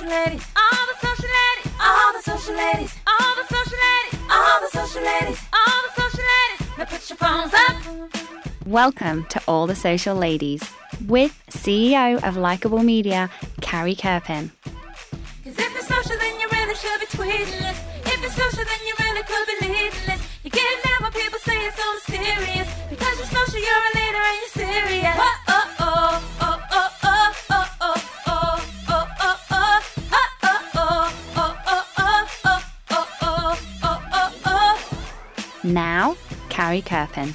social ladies, all the social ladies, all the social ladies, all the social ladies, all the social ladies, all the social ladies. Now put your phones up. Welcome to All the Social Ladies with CEO of Likeable Media, Carrie Kerpen. Carrie Kerpen.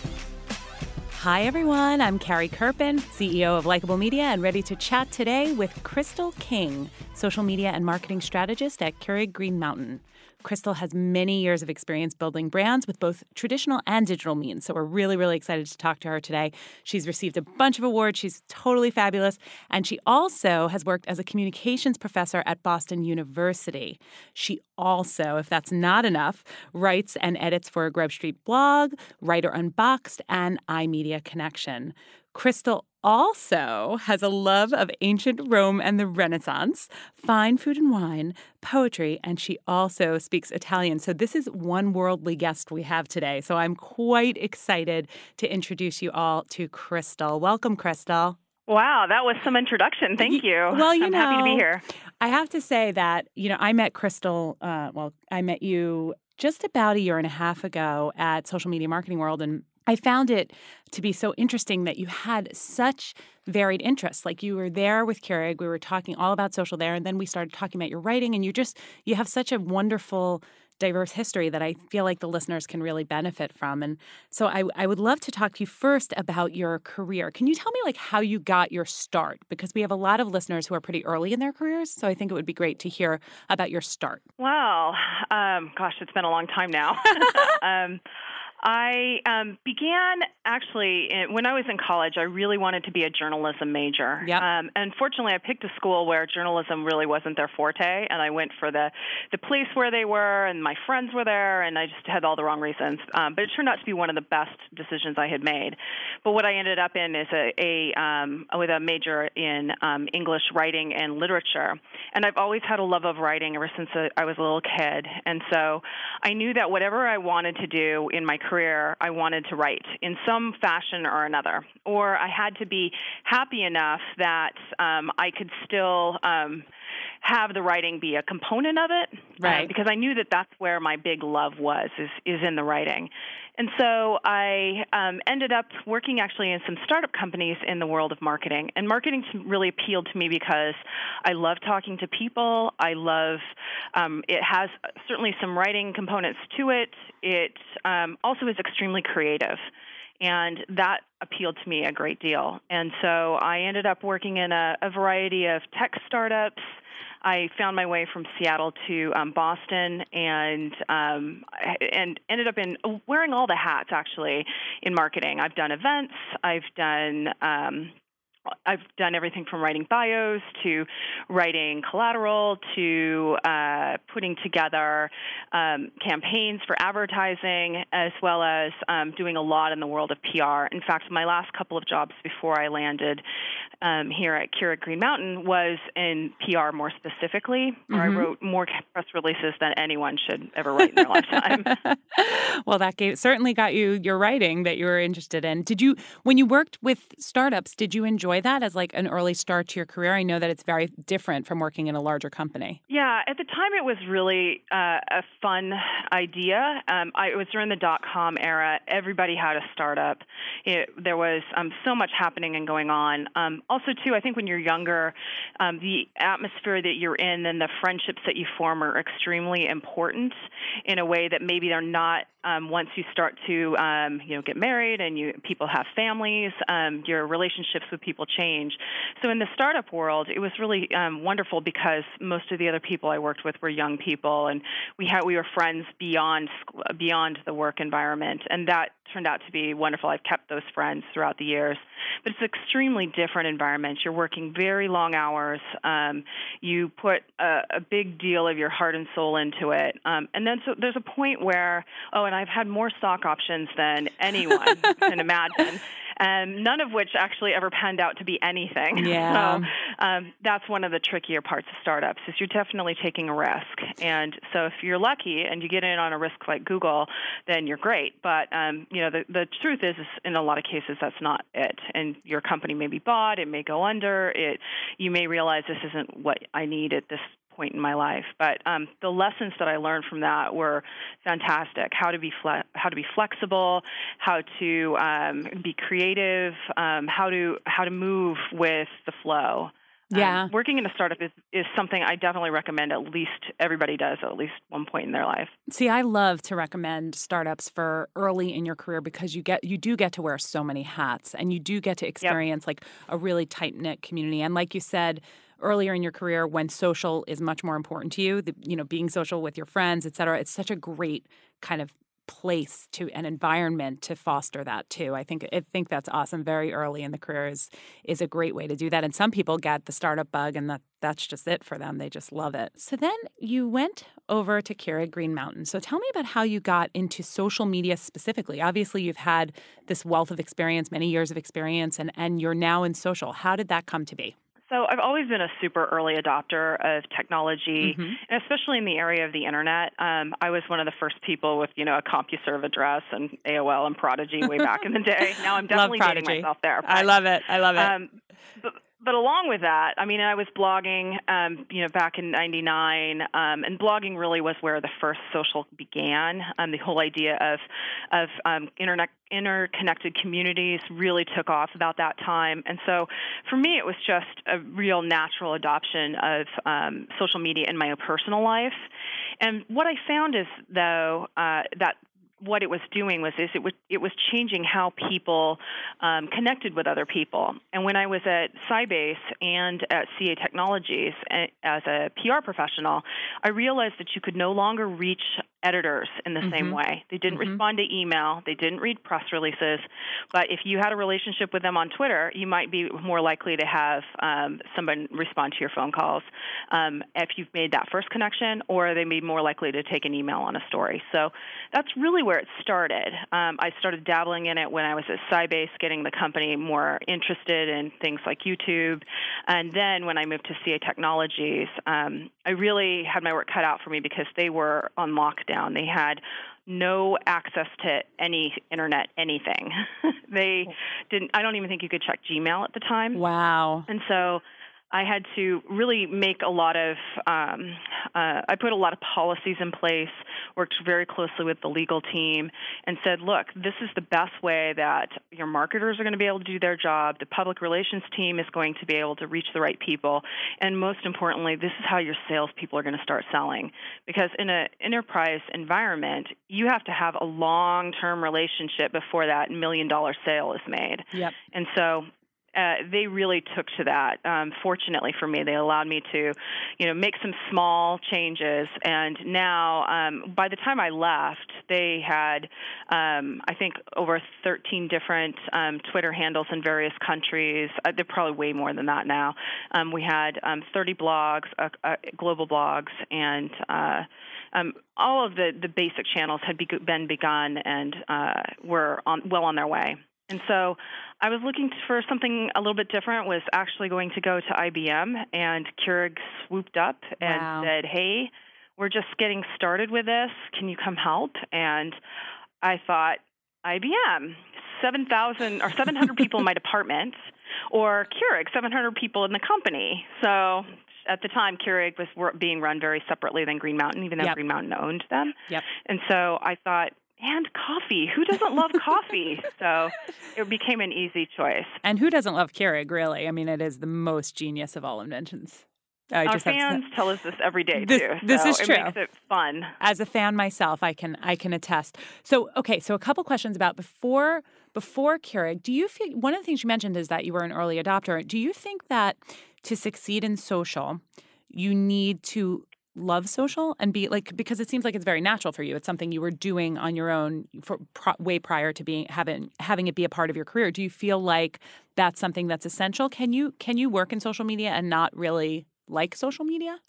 Hi, everyone. I'm Carrie Kerpen, CEO of Likeable Media, and ready to chat today with Crystal King, social media and marketing strategist at Keurig Green Mountain. Crystal has many years of experience building brands with both traditional and digital means. So we're really, really excited to talk to her today. She's received a bunch of awards. She's totally fabulous. And she also has worked as a communications professor at Boston University. She also, if that's not enough, writes and edits for a Grub Street blog, Writer Unboxed, and iMedia Connection. Crystal also has a love of ancient Rome and the Renaissance, fine food and wine, poetry, and she also speaks Italian. So, this is one worldly guest we have today. So, I'm quite excited to introduce you all to Crystal. Welcome, Crystal. Wow, that was some introduction. Thank you. Well, you I'm know, happy to be here. I have to say that, you know, I met Crystal, uh, well, I met you just about a year and a half ago at Social Media Marketing World. And I found it to be so interesting that you had such varied interests. Like you were there with Keurig, we were talking all about social there, and then we started talking about your writing, and you just you have such a wonderful diverse history that I feel like the listeners can really benefit from. And so I, I would love to talk to you first about your career. Can you tell me like how you got your start? Because we have a lot of listeners who are pretty early in their careers. So I think it would be great to hear about your start. Wow, um, gosh, it's been a long time now. um, I um, began actually in, when I was in college. I really wanted to be a journalism major. Yep. Um, and fortunately, I picked a school where journalism really wasn't their forte, and I went for the the place where they were, and my friends were there, and I just had all the wrong reasons. Um, but it turned out to be one of the best decisions I had made. But what I ended up in is a, a um, with a major in um, English writing and literature, and I've always had a love of writing ever since I was a little kid, and so I knew that whatever I wanted to do in my career, I wanted to write in some fashion or another. Or I had to be happy enough that um, I could still um, have the writing be a component of it, uh, Right. because I knew that that's where my big love was is is in the writing. And so I um, ended up working actually in some startup companies in the world of marketing. And marketing really appealed to me because I love talking to people. I love um, it has certainly some writing components to it. It um, also is extremely creative. And that appealed to me a great deal. And so I ended up working in a, a variety of tech startups. I found my way from Seattle to um, Boston, and um, and ended up in wearing all the hats actually in marketing. I've done events. I've done. Um, I've done everything from writing bios to writing collateral to uh, putting together um, campaigns for advertising, as well as um, doing a lot in the world of PR. In fact, my last couple of jobs before I landed um, here at Keurig Green Mountain was in PR more specifically, where I wrote more press releases than anyone should ever write in their lifetime. well, that gave, certainly got you your writing that you were interested in. Did you, when you worked with startups, did you enjoy that as like an early start to your career? I know that it's very different from working in a larger company. Yeah, at the time it was really uh, a fun idea. Um, I, it was during the dot com era. Everybody had a startup. It, there was um, so much happening and going on. Um, also, too, I think when you're younger, um, the atmosphere that you're in and the friendships that you form are extremely important in a way that maybe they're not um, once you start to um, you know get married and you people have families. Your relationships with people change. So in the startup world, it was really um, wonderful because most of the other people I worked with were young people, and we had we were friends beyond beyond the work environment, and that turned out to be wonderful. I've kept those friends throughout the years, but it's an extremely different environment. You're working very long hours. Um, you put a, a big deal of your heart and soul into it, um, and then so there's a point where oh, and I've had more stock options than anyone can imagine. and none of which actually ever panned out to be anything. Yeah. So um, that's one of the trickier parts of startups is you're definitely taking a risk. And so if you're lucky and you get in on a risk like Google, then you're great. But um, you know the the truth is, is in a lot of cases that's not it. And your company may be bought, it may go under, it you may realize this isn't what I need at this point in my life. But um, the lessons that I learned from that were fantastic. How to be fle- how to be flexible, how to um, be creative, um, how to how to move with the flow. Um, Yeah. working in a startup is, is something I definitely recommend at least everybody does at least one point in their life. See, I love to recommend startups for early in your career because you get you do get to wear so many hats and you do get to experience like a really tight knit community. And like you said earlier in your career, when social is much more important to you, the, you know, being social with your friends, et cetera, it's such a great kind of place to an environment to foster that too. I think I think that's awesome. Very early in the career is is a great way to do that. And some people get the startup bug and that that's just it for them. They just love it. So then you went over to Keurig Green Mountain. So tell me about how you got into social media specifically. Obviously you've had this wealth of experience, many years of experience, and, and you're now in social. How did that come to be? So I've always been a super early adopter of technology, Mhm. and especially in the area of the internet. Um, I was one of the first people with you know a CompuServe address and AOL and Prodigy way back in the day. Now I'm definitely dating myself there. I love it. I love it. um, but, but along with that, I mean, I was blogging, um, you know, back in '99, um, and blogging really was where the first social began. Um, the whole idea of of um, internet interconnected communities really took off about that time, and so for me, it was just a real natural adoption of um, social media in my own personal life. And what I found is, though, uh, that what it was doing was it was it was changing how people um, connected with other people. And when I was at Sybase and at CA Technologies as a PR professional, I realized that you could no longer reach editors in the same Mhm. way. They didn't Mhm. respond to email, they didn't read press releases, but if you had a relationship with them on Twitter, you might be more likely to have um, someone respond to your phone calls um, if you've made that first connection, or they may be more likely to take an email on a story. So that's really where it started. Um, I started dabbling in it when I was at Sybase, getting the company more interested in things like YouTube. And then when I moved to CA Technologies, um, I really had my work cut out for me because they were on lockdown. And they had no access to any internet anything. they didn't. I don't even think you could check Gmail at the time. wow. And so I had to really make a lot of, um, uh, I put a lot of policies in place, worked very closely with the legal team, and said, look, this is the best way that your marketers are going to be able to do their job, the public relations team is going to be able to reach the right people, and most importantly, this is how your salespeople are going to start selling. Because in an enterprise environment, you have to have a long term relationship before that million dollar sale is made. Yep. And so uh, they really took to that. Um, fortunately for me, they allowed me to, you know, make some small changes. And now, um, by the time I left, they had, um, I think, over 13 different um, Twitter handles in various countries. Uh, they're probably way more than that now. Um, we had um, 30 blogs, uh, uh, global blogs, and uh, all of the, the basic channels had be- been begun and were on, well on their way. And so I was looking for something a little bit different, was actually going to go to IBM, and Keurig swooped up and Wow. said, hey, we're just getting started with this. Can you come help? And I thought, IBM, 7,000 or 700 people in my department, or Keurig, 700 people in the company. So at the time, Keurig was being run very separately than Green Mountain, even though Yep. Green Mountain owned them. Yep. And so I thought, and coffee. Who doesn't love coffee? So it became an easy choice. And who doesn't love Keurig, really? I mean, it is the most genius of all inventions. I Our to- fans tell us this every day This- too. this so is it true. makes it fun. as a fan myself, I can I can attest. So okay, so a couple questions about before before Keurig. Do you feel one of the things you mentioned is that you were an early adopter? Do you think that to succeed in social, you need to love social and be like because it seems like it's very natural for you. It's something you were doing on your own for pro, way prior to being having having it be a part of your career. Do you feel like that's something that's essential? Can you can you work in social media and not really like social media?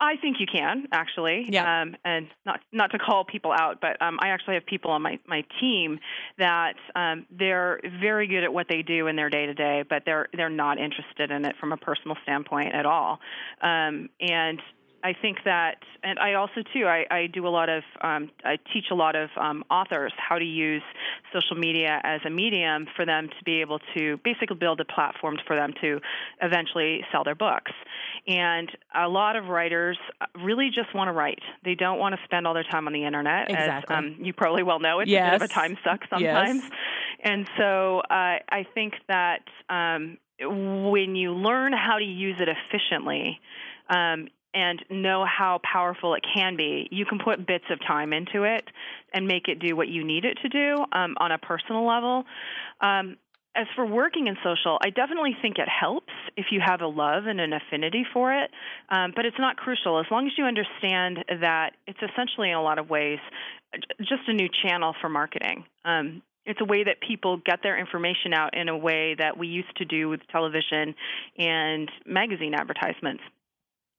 I think you can actually, Yeah. um, and not not to call people out, but um, I actually have people on my my team that um, they're very good at what they do in their day to day, but they're they're not interested in it from a personal standpoint at all, um, and. I think that, and I also too, I, I do a lot of, um, I teach a lot of um, authors how to use social media as a medium for them to be able to basically build a platform for them to eventually sell their books. And a lot of writers really just want to write. They don't want to spend all their time on the internet. Exactly. As um, you probably well know, it's a bit of a time suck sometimes. Yes. And so uh, I think that um, when you learn how to use it efficiently, um, and know how powerful it can be, you can put bits of time into it and make it do what you need it to do um, on a personal level. Um, as for working in social, I definitely think it helps if you have a love and an affinity for it, um, but it's not crucial as long as you understand that it's essentially, in a lot of ways, just a new channel for marketing. Um, it's a way that people get their information out in a way that we used to do with television and magazine advertisements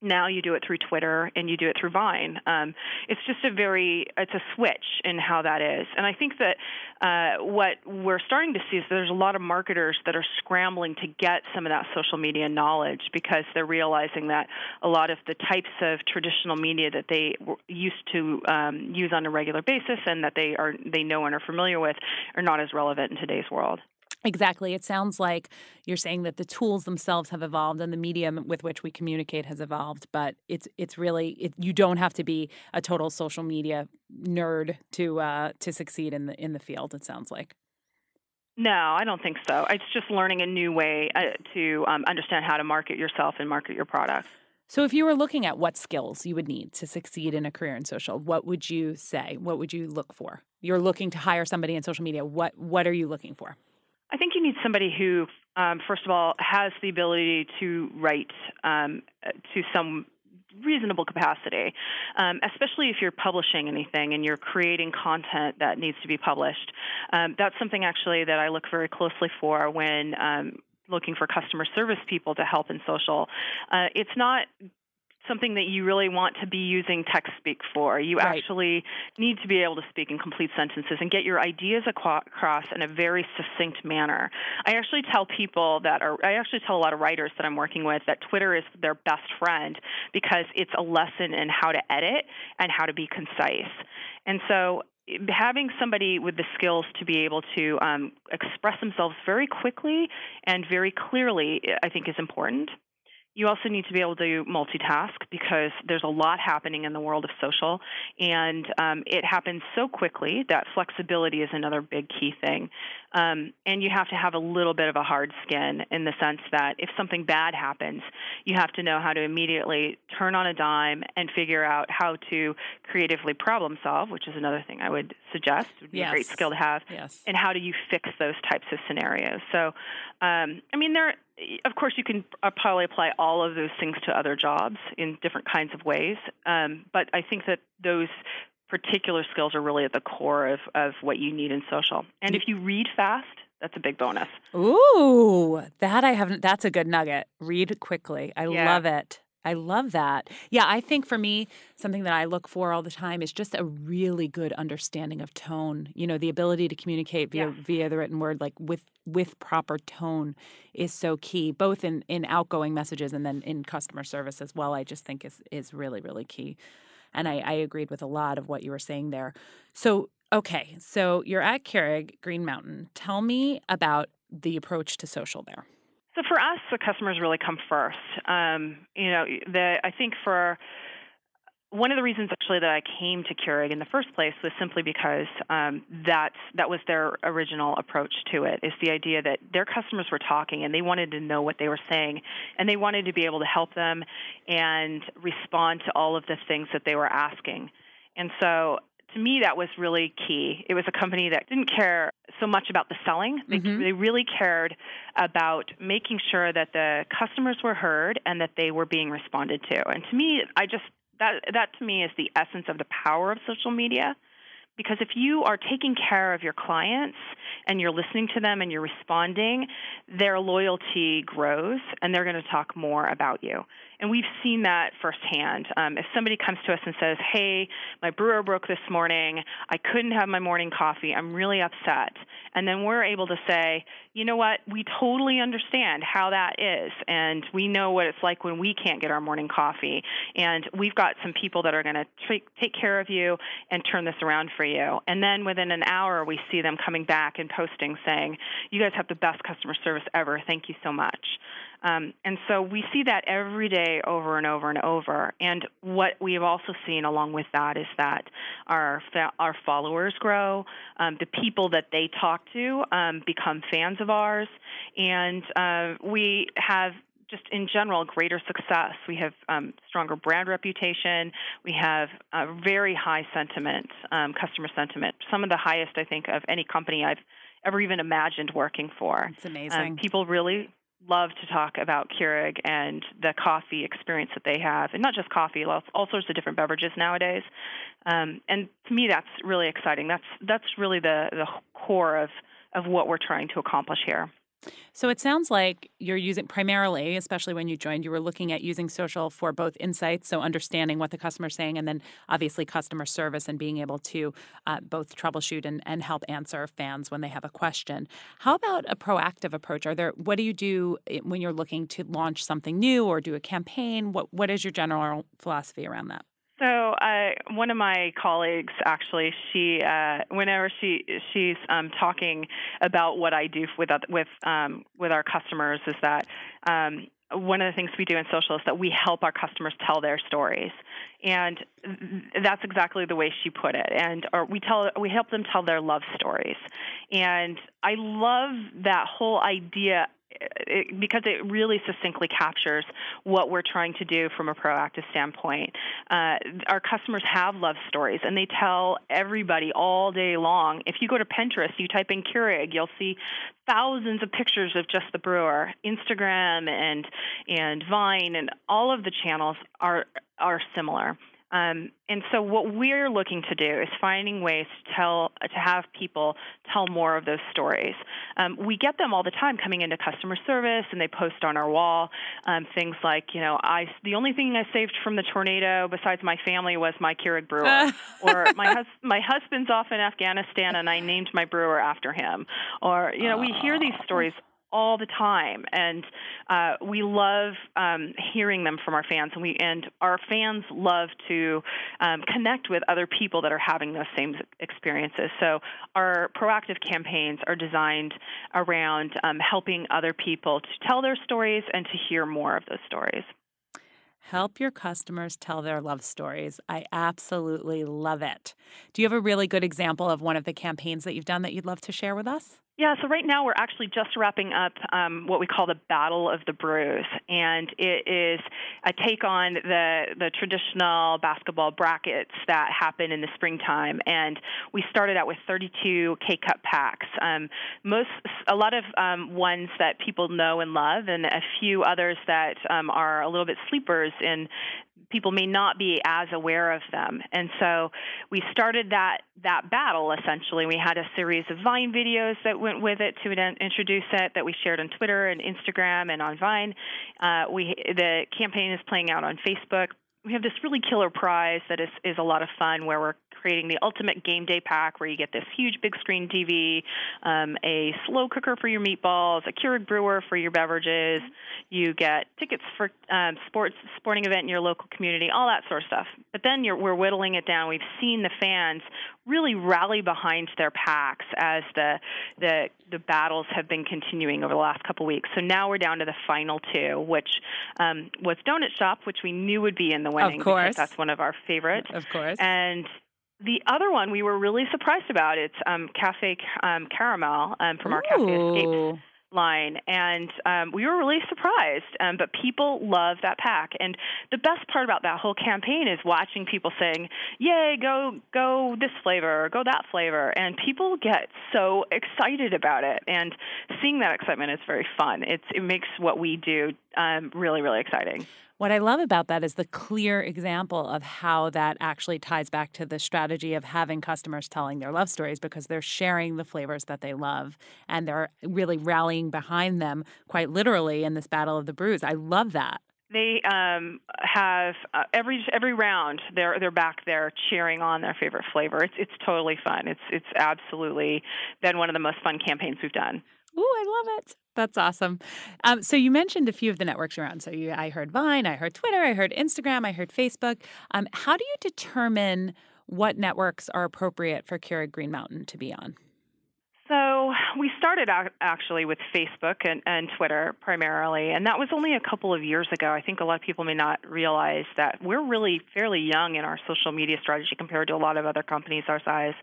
now you do it through Twitter and you do it through Vine. Um, it's just a very it's a switch in how that is, and I think that uh, what we're starting to see is there's a lot of marketers that are scrambling to get some of that social media knowledge because they're realizing that a lot of the types of traditional media that they used to um, use on a regular basis and that they are they know and are familiar with are not as relevant in today's world. Exactly. It sounds like you're saying that the tools themselves have evolved and the medium with which we communicate has evolved, but it's it's really it, you don't have to be a total social media nerd to uh, to succeed in the in the field. It sounds like. No, I don't think so. It's just learning a new way uh, to um, understand how to market yourself and market your products. So, if you were looking at what skills you would need to succeed in a career in social, what would you say? What would you look for? You're looking to hire somebody in social media. What what are you looking for? I think you need somebody who, um, first of all, has the ability to write um, to some reasonable capacity, um, especially if you're publishing anything and you're creating content that needs to be published. Um, that's something actually that I look very closely for when um, looking for customer service people to help in social. Uh, it's not something that you really want to be using text speak for. You Right. actually need to be able to speak in complete sentences and get your ideas across in a very succinct manner. I actually tell people that are I actually tell a lot of writers that I'm working with that Twitter is their best friend because it's a lesson in how to edit and how to be concise. And so having somebody with the skills to be able to um, express themselves very quickly and very clearly, I think, is important. You also need to be able to multitask because there's a lot happening in the world of social, and um, it happens so quickly that flexibility is another big key thing. Um, and you have to have a little bit of a hard skin in the sense that if something bad happens, you have to know how to immediately turn on a dime and figure out how to creatively problem solve, which is another thing I would suggest would be a great skill to have Yes. and how do you fix those types of scenarios. So, um, I mean, there, of course, you can uh, probably apply all of those things to other jobs in different kinds of ways. Um, but I think that those particular skills are really at the core of, of what you need in social. And if you read fast, that's a big bonus. Ooh, that I haven't. That's a good nugget. Read quickly. I Yeah. love it. I love that. Yeah, I think for me, something that I look for all the time is just a really good understanding of tone. You know, the ability to communicate via Yes. via the written word, like with with proper tone, is so key, both in in outgoing messages and then in customer service as well. I just think is is really really key. And I, I agreed with a lot of what you were saying there. So, okay, so you're at Keurig Green Mountain. Tell me about the approach to social there. So for us, the customers really come first. Um, you know, the, I think for one of the reasons actually that I came to Keurig in the first place was simply because um, that's that was their original approach to it. Is the idea that their customers were talking and they wanted to know what they were saying, and they wanted to be able to help them and respond to all of the things that they were asking. And so to me, that was really key. It was a company that didn't care so much about the selling. They, Mhm. they really cared about making sure that the customers were heard and that they were being responded to. And to me, I just that that to me is the essence of the power of social media. Because if you are taking care of your clients and you're listening to them and you're responding, their loyalty grows and they're going to talk more about you. And we've seen that firsthand. Um, if somebody comes to us and says, Hey, my brewer broke this morning, I couldn't have my morning coffee, I'm really upset. And then we're able to say, You know what, we totally understand how that is. And we know what it's like when we can't get our morning coffee. And we've got some people that are going to take care of you and turn this around for you. And then within an hour, we see them coming back and posting saying, You guys have the best customer service ever. Thank you so much. Um, and so we see that every day over and over and over. And what we have also seen along with that is that our our followers grow, um, the people that they talk to um, become fans of ours, and uh, we have just in general greater success. We have um, stronger brand reputation. We have a very high sentiment, um, customer sentiment, some of the highest I think of any company I've ever even imagined working for. It's amazing. Um, people really love to talk about Keurig and the coffee experience that they have, and not just coffee, all, all sorts of different beverages nowadays. Um, and to me, that's really exciting. That's that's really the the core of of what we're trying to accomplish here. So it sounds like you're using primarily, especially when you joined, you were looking at using social for both insights, so understanding what the customer's saying, and then obviously customer service and being able to uh, both troubleshoot and, and help answer fans when they have a question. How about a proactive approach? Are there what do you do when you're looking to launch something new or do a campaign? What what is your general philosophy around that? So, uh, one of my colleagues actually, she uh, whenever she she's um, talking about what I do with with um, with our customers is that um, one of the things we do in social is that we help our customers tell their stories, and that's exactly the way she put it. And or we tell we help them tell their love stories, and I love that whole idea it, because it really succinctly captures what we're trying to do from a proactive standpoint. Uh, our customers have love stories, and they tell everybody all day long. If you go to Pinterest, you type in Keurig, you'll see thousands of pictures of just the brewer. Instagram and and Vine and all of the channels are are similar. Um, and so, what we're looking to do is finding ways to tell, to have people tell more of those stories. Um, we get them all the time coming into customer service, and they post on our wall um, things like, you know, I the only thing I saved from the tornado besides my family was my Keurig brewer, or my hus- my husband's off in Afghanistan, and I named my brewer after him, or you know, we hear these stories all the time, and uh, we love um, hearing them from our fans, and we and our fans love to um, connect with other people that are having those same experiences. So our proactive campaigns are designed around um, helping other people to tell their stories and to hear more of those stories. Help your customers tell their love stories. I absolutely love it. Do you have a really good example of one of the campaigns that you've done that you'd love to share with us? Yeah, so right now we're actually just wrapping up um, what we call the Battle of the Brews, and it is a take on the the traditional basketball brackets that happen in the springtime. And we started out with 32 K cup packs. Um, most, a lot of um, ones that people know and love, and a few others that um, are a little bit sleepers in people may not be as aware of them. And so we started that that battle essentially. We had a series of Vine videos that went with it to introduce it that we shared on Twitter and Instagram and on Vine. Uh, we the campaign is playing out on Facebook we have this really killer prize that is, is a lot of fun where we're creating the ultimate game day pack where you get this huge big screen TV, um, a slow cooker for your meatballs, a Keurig brewer for your beverages. You get tickets for um, sports sporting event in your local community, all that sort of stuff. But then we're whittling it down. We've seen the fans really rally behind their packs as the the the battles have been continuing over the last couple weeks. So now we're down to the final two, which um, was Donut Shop, which we knew would be in the winning. Of course, that's one of our favorites. Of course, and the other one we were really surprised about. It's um, Cafe um, Caramel um, from our Cafe Escapes line, and um, we were really surprised. Um, but people love that pack, and the best part about that whole campaign is watching people saying, "Yay, go go this flavor, go that flavor," and people get so excited about it. And seeing that excitement is very fun. It's it makes what we do um, really, really exciting. What I love about that is the clear example of how that actually ties back to the strategy of having customers telling their love stories because they're sharing the flavors that they love and they're really rallying behind them quite literally in this battle of the brews. I love that. They um, have uh, every every round they're they're back there cheering on their favorite flavor. It's it's totally fun. It's it's absolutely been one of the most fun campaigns we've done. Ooh, I love it. That's awesome. Um, so you mentioned a few of the networks around. So you, I heard Vine, I heard Twitter, I heard Instagram, I heard Facebook. Um, how do you determine what networks are appropriate for Keurig Green Mountain to be on? So we started out actually with Facebook and, and Twitter primarily, and that was only a couple of years ago. I think a lot of people may not realize that we're really fairly young in our social media strategy compared to a lot of other companies our size.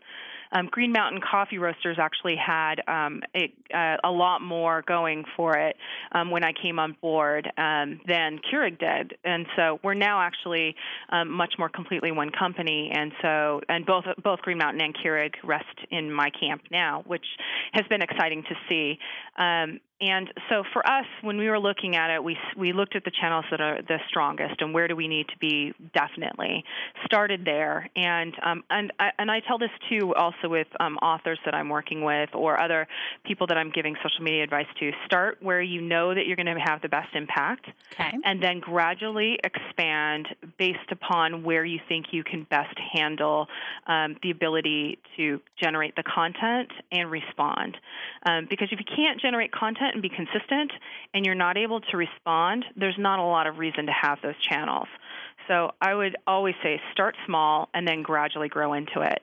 Um, Green Mountain Coffee Roasters actually had um, a, uh, a lot more going for it um, when I came on board um, than Keurig did, and so we're now actually um, much more completely one company. And so, and both both Green Mountain and Keurig rest in my camp now, which has been exciting to see. Um, and so for us, when we were looking at it, we we looked at the channels that are the strongest and where do we need to be. Definitely started there, and um, and I, and I tell this too also with um, authors that I'm working with or other people that I'm giving social media advice to. Start where you know that you're going to have the best impact, okay. and then gradually expand based upon where you think you can best handle um, the ability to generate the content and respond. Um, because if you can't generate content and be consistent and you're not able to respond, there's not a lot of reason to have those channels. So I would always say start small and then gradually grow into it.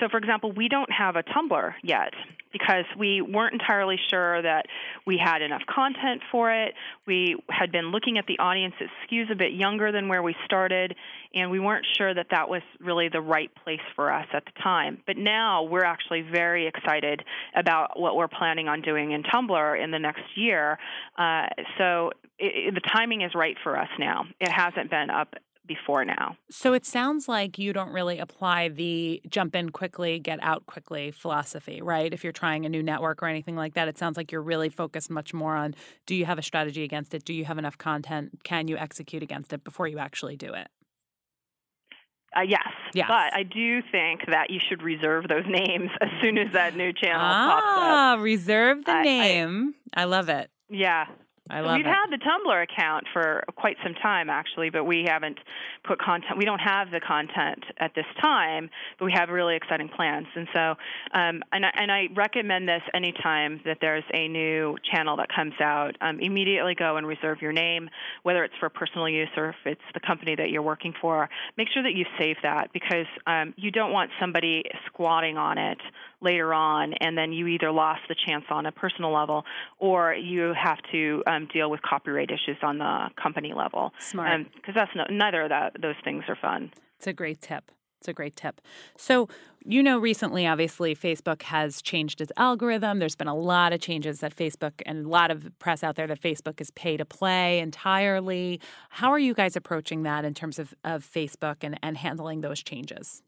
So, for example, we don't have a Tumblr yet because we weren't entirely sure that we had enough content for it. We had been looking at the audience that skews a bit younger than where we started, and we weren't sure that that was really the right place for us at the time. But now we're actually very excited about what we're planning on doing in Tumblr in the next year. Uh, so it, it, the timing is right for us now. It hasn't been up before now. So it sounds like you don't really apply the jump in quickly, get out quickly philosophy, right? If you're trying a new network or anything like that, it sounds like you're really focused much more on do you have a strategy against it? Do you have enough content? Can you execute against it before you actually do it? Uh, yes. yes. But I do think that you should reserve those names as soon as that new channel ah, pops up. Ah, reserve the I, name. I, I love it. Yeah. I love We've it. had the Tumblr account for quite some time, actually, but we haven't put content. We don't have the content at this time, but we have really exciting plans. And so, um, and, I, and I recommend this anytime that there's a new channel that comes out. Um, immediately go and reserve your name, whether it's for personal use or if it's the company that you're working for. Make sure that you save that because um, you don't want somebody squatting on it later on, and then you either lost the chance on a personal level or you have to um, deal with copyright issues on the company level. Smart. Because um, that's no, neither of that, those things are fun. It's a great tip. It's a great tip. So, you know, recently, obviously, Facebook has changed its algorithm. There's been a lot of changes that Facebook and a lot of press out there that Facebook is pay to play entirely. How are you guys approaching that in terms of, of Facebook and, and handling those changes?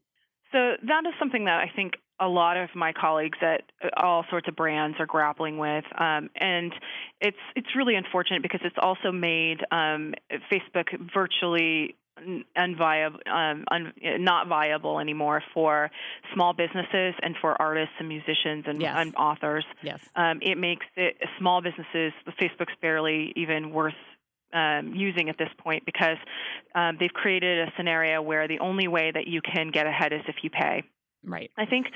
So, that is something that I think a lot of my colleagues at all sorts of brands are grappling with, um, and it's it's really unfortunate because it's also made um, Facebook virtually unviable, um, un, not viable anymore for small businesses and for artists and musicians and, yes. and authors. Yes, um, it makes it small businesses. Facebook's barely even worth um, using at this point because um, they've created a scenario where the only way that you can get ahead is if you pay. Right. I think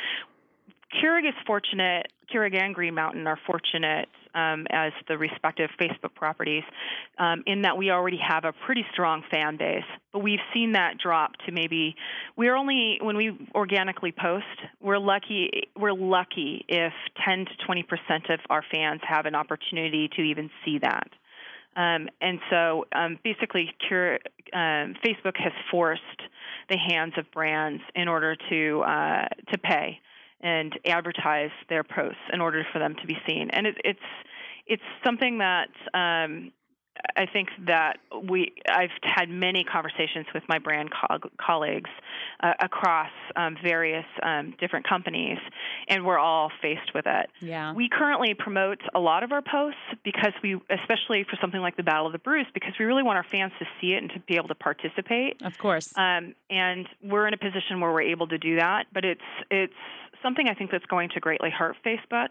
Keurig is fortunate, Keurig and Green Mountain are fortunate um, as the respective Facebook properties um, in that we already have a pretty strong fan base. But we've seen that drop to maybe we're only when we organically post, we're lucky we're lucky if 10 to 20 percent of our fans have an opportunity to even see that. Um, and so um, basically, um, Facebook has forced the hands of brands in order to uh, to pay and advertise their posts in order for them to be seen. And it, it's it's something that um, I think that we I've had many conversations with my brand co- colleagues uh, across um, various um, different companies, and we're all faced with it. Yeah. We currently promote a lot of our posts because we, especially for something like the Battle of the Brews, because we really want our fans to see it and to be able to participate. Of course. Um, and we're in a position where we're able to do that, but it's it's something I think that's going to greatly hurt Facebook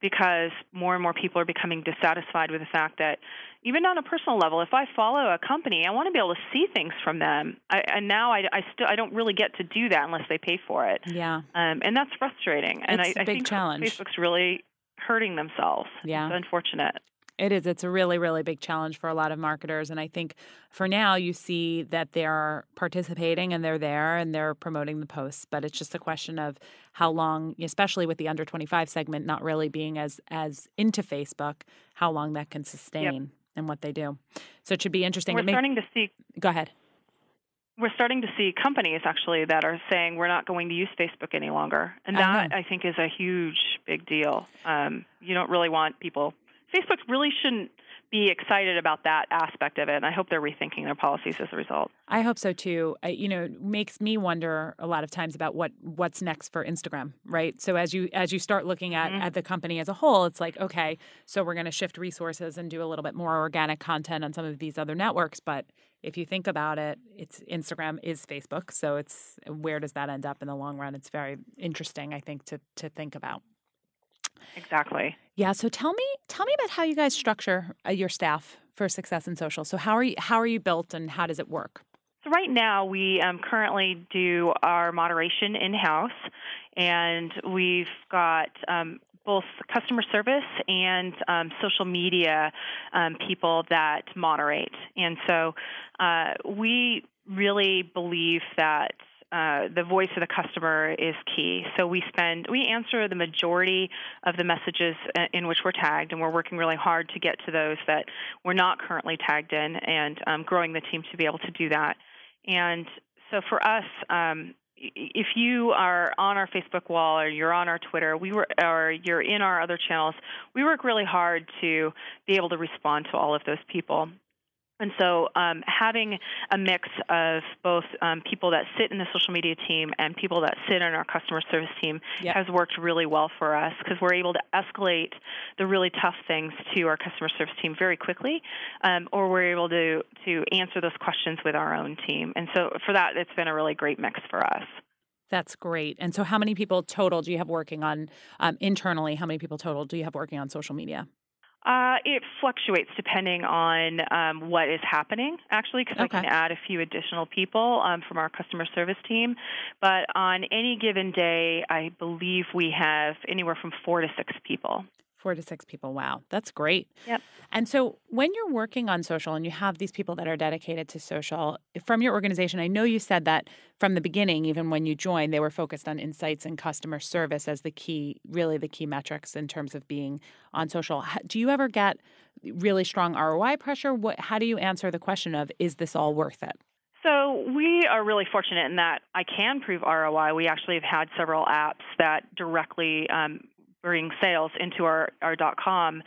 because more and more people are becoming dissatisfied with the fact that even on a personal level, if I follow a company, I want to be able to see things from them, I, and now I, I still I don't really get to do that unless they pay for it. Yeah, um, and that's frustrating. And it's I, a big I think challenge. Facebook's really hurting themselves. Yeah, it's unfortunate. It is. It's a really, really big challenge for a lot of marketers. And I think for now, you see that they're participating and they're there and they're promoting the posts. But it's just a question of how long, especially with the under 25 segment not really being as, as into Facebook, how long that can sustain yep. and what they do. So it should be interesting. We're starting to see. Go ahead. We're starting to see companies actually that are saying we're not going to use Facebook any longer. And that, I, I think, is a huge, big deal. Um, you don't really want people Facebook really shouldn't be excited about that aspect of it. And I hope they're rethinking their policies as a result. I hope so too. I, you know, it makes me wonder a lot of times about what what's next for Instagram, right? So as you as you start looking at mm-hmm. at the company as a whole, it's like okay, so we're going to shift resources and do a little bit more organic content on some of these other networks, but if you think about it, it's Instagram is Facebook, so it's where does that end up in the long run? It's very interesting, I think, to to think about. Exactly. Yeah. So tell me, tell me about how you guys structure uh, your staff for success in social. So how are you how are you built, and how does it work? So right now we um, currently do our moderation in house, and we've got um, both customer service and um, social media um, people that moderate. And so uh, we really believe that uh, the voice of the customer is key. So we spend we answer the majority of the messages uh, in which we're tagged, and we're working really hard to get to those that we're not currently tagged in, and um, growing the team to be able to do that. And so for us, um, if you are on our Facebook wall or you're on our Twitter, we were, or you're in our other channels, we work really hard to be able to respond to all of those people. And so, um, having a mix of both um, people that sit in the social media team and people that sit in our customer service team yep. has worked really well for us because we're able to escalate the really tough things to our customer service team very quickly, um, or we're able to to answer those questions with our own team. And so, for that, it's been a really great mix for us. That's great. And so, how many people total do you have working on um, internally? How many people total do you have working on social media? Uh, it fluctuates depending on um, what is happening, actually, because okay. I can add a few additional people um, from our customer service team. But on any given day, I believe we have anywhere from four to six people. Four to six people. Wow, that's great. Yep. And so, when you're working on social and you have these people that are dedicated to social from your organization, I know you said that from the beginning, even when you joined, they were focused on insights and customer service as the key, really the key metrics in terms of being on social. Do you ever get really strong ROI pressure? What? How do you answer the question of is this all worth it? So we are really fortunate in that I can prove ROI. We actually have had several apps that directly um, bring sales into our, our .com.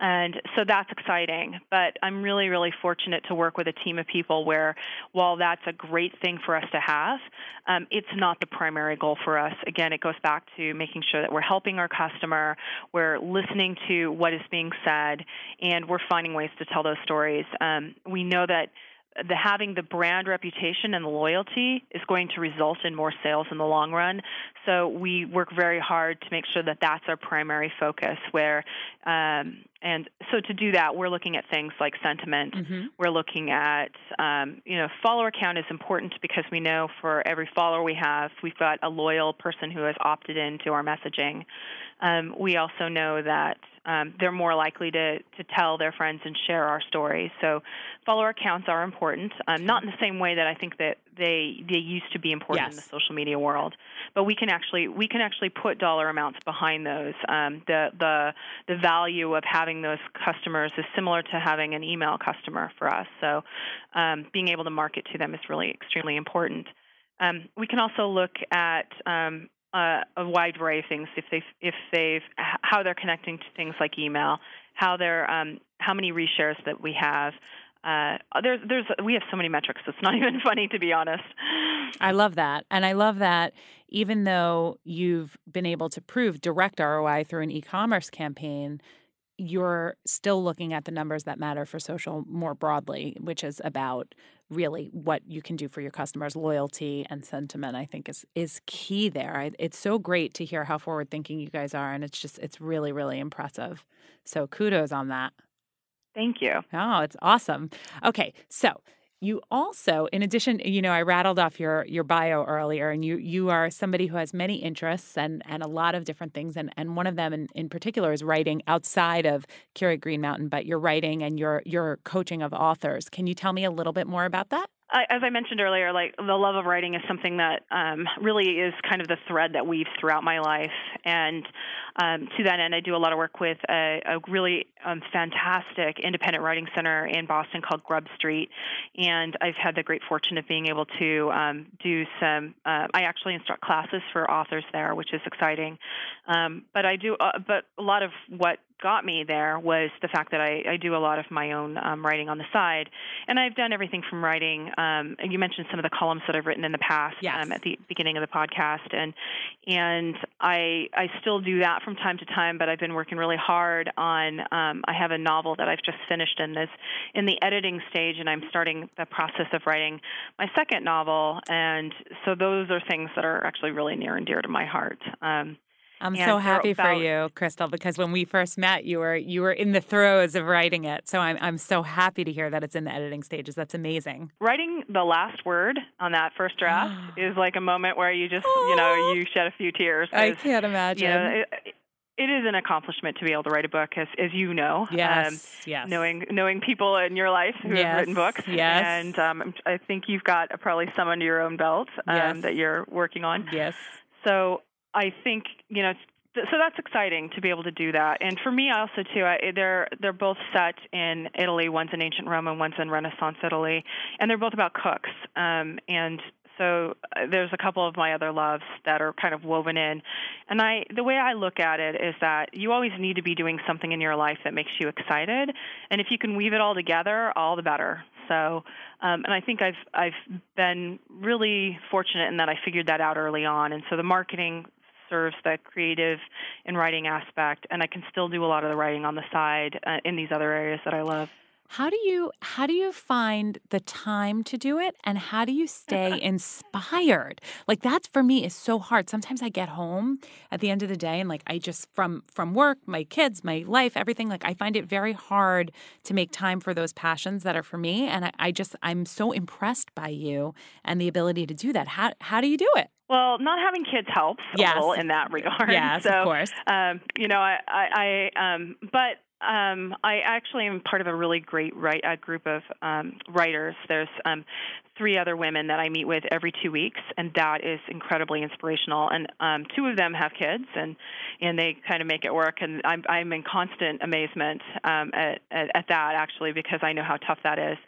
And so that's exciting. But I'm really, really fortunate to work with a team of people where, while that's a great thing for us to have, um, it's not the primary goal for us. Again, it goes back to making sure that we're helping our customer, we're listening to what is being said, and we're finding ways to tell those stories. Um, we know that the having the brand reputation and the loyalty is going to result in more sales in the long run. So we work very hard to make sure that that's our primary focus. Where um, and so to do that, we're looking at things like sentiment. Mm-hmm. We're looking at um, you know follower count is important because we know for every follower we have, we've got a loyal person who has opted into our messaging. Um, we also know that um, they're more likely to, to tell their friends and share our stories. So follower accounts are important, um, not in the same way that I think that they they used to be important yes. in the social media world, but we can actually we can actually put dollar amounts behind those. Um, the the the value of having those customers is similar to having an email customer for us. So um, being able to market to them is really extremely important. Um, we can also look at um, uh, a wide array of things if they if they've how they're connecting to things like email, how they're um, how many reshares that we have. Uh, there's there's we have so many metrics. It's not even funny to be honest. I love that, and I love that even though you've been able to prove direct ROI through an e-commerce campaign, you're still looking at the numbers that matter for social more broadly, which is about really what you can do for your customers. Loyalty and sentiment i think is is key there. I, it's so great to hear how forward thinking you guys are and it's just it's really really impressive. So kudos on that. Thank you. Oh it's awesome. Okay so you also in addition you know i rattled off your your bio earlier and you you are somebody who has many interests and and a lot of different things and and one of them in, in particular is writing outside of Keurig Green Mountain but you're writing and you're you're coaching of authors can you tell me a little bit more about that as I mentioned earlier, like the love of writing is something that um, really is kind of the thread that weaves throughout my life. And um, to that end, I do a lot of work with a, a really um, fantastic independent writing center in Boston called Grub Street. And I've had the great fortune of being able to um, do some. Uh, I actually instruct classes for authors there, which is exciting. Um, but I do. Uh, but a lot of what got me there was the fact that I, I do a lot of my own um, writing on the side, and I've done everything from writing. Um, you mentioned some of the columns that I've written in the past yes. um, at the beginning of the podcast, and and I I still do that from time to time. But I've been working really hard on. Um, I have a novel that I've just finished in this in the editing stage, and I'm starting the process of writing my second novel. And so those are things that are actually really near and dear to my heart. Um, I'm so happy for you, Crystal, because when we first met, you were you were in the throes of writing it. So I'm I'm so happy to hear that it's in the editing stages. That's amazing. Writing the last word on that first draft is like a moment where you just you know you shed a few tears. I can't imagine. You know, it, it is an accomplishment to be able to write a book, as as you know. Yes, um, yes. Knowing knowing people in your life who yes, have written books. Yes. And um, I think you've got probably some under your own belt um, yes. that you're working on. Yes. So I think you know so that's exciting to be able to do that. And for me also too, I, they're they're both set in Italy. One's in ancient Rome and one's in Renaissance Italy, and they're both about cooks. Um, and so uh, there's a couple of my other loves that are kind of woven in. And I the way I look at it is that you always need to be doing something in your life that makes you excited, and if you can weave it all together, all the better. So, um, and I think I've I've been really fortunate in that I figured that out early on, and so the marketing serves the creative and writing aspect, and I can still do a lot of the writing on the side uh, in these other areas that I love. How do you how do you find the time to do it and how do you stay inspired? Like that's for me is so hard. Sometimes I get home at the end of the day and like I just from from work, my kids, my life, everything like I find it very hard to make time for those passions that are for me and I, I just I'm so impressed by you and the ability to do that. How how do you do it? Well, not having kids helps yes. a little in that regard. Yes, so, of course. Um, you know, I, I, I um, but um, I actually am part of a really great write, a group of um, writers. There's um, three other women that I meet with every two weeks, and that is incredibly inspirational. And um, two of them have kids, and and they kind of make it work. And I'm I'm in constant amazement um, at, at, at that actually because I know how tough that is.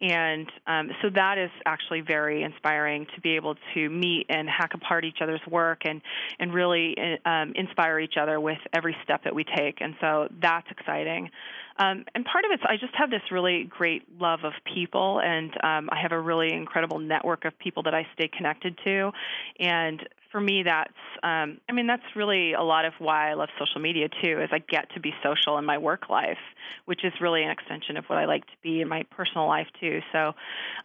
And um, so that is actually very inspiring to be able to meet and hack apart each other's work and and really um, inspire each other with every step that we take. And so that's exciting. Um, and part of it's I just have this really great love of people, and um, I have a really incredible network of people that I stay connected to. And for me, that's, um, I mean, that's really a lot of why I love social media too, is I get to be social in my work life, which is really an extension of what I like to be in my personal life too. So,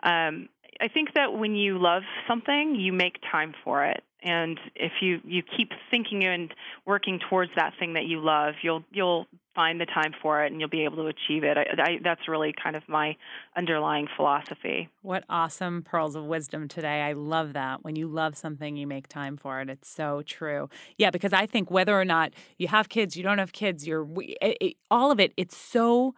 um, I think that when you love something, you make time for it and if you you keep thinking and working towards that thing that you love you'll you'll find the time for it and you'll be able to achieve it. I, I, that's really kind of my underlying philosophy. What awesome pearls of wisdom today. I love that. When you love something you make time for it. It's so true. Yeah because i think whether or not you have kids you don't have kids you're it, it, all of it it's so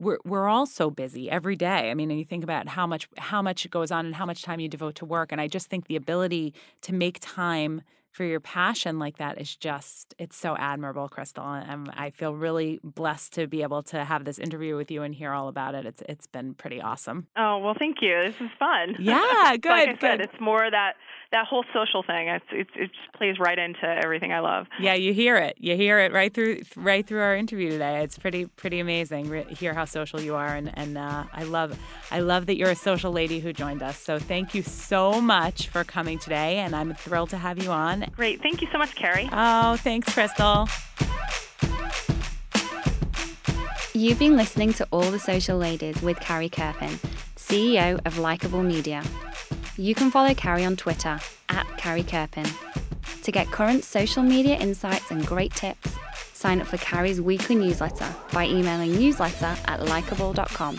we're we're all so busy every day. I mean, and you think about how much how much it goes on and how much time you devote to work, and I just think the ability to make time for your passion like that is just it's so admirable, Crystal. And I feel really blessed to be able to have this interview with you and hear all about it. It's it's been pretty awesome. Oh well, thank you. This is fun. Yeah, good. like I good. said, it's more that that whole social thing. It's, it's it just plays right into everything I love. Yeah, you hear it. You hear it right through right through our interview today. It's pretty pretty amazing. Re- hear how social you are, and and uh, I love I love that you're a social lady who joined us. So thank you so much for coming today, and I'm thrilled to have you on. Great. Thank you so much, Carrie. Oh, thanks, Crystal. You've been listening to All the Social Ladies with Carrie Kerpen, CEO of Likeable Media. You can follow Carrie on Twitter at Carrie Kerpen. To get current social media insights and great tips, sign up for Carrie's weekly newsletter by emailing newsletter at likeable.com.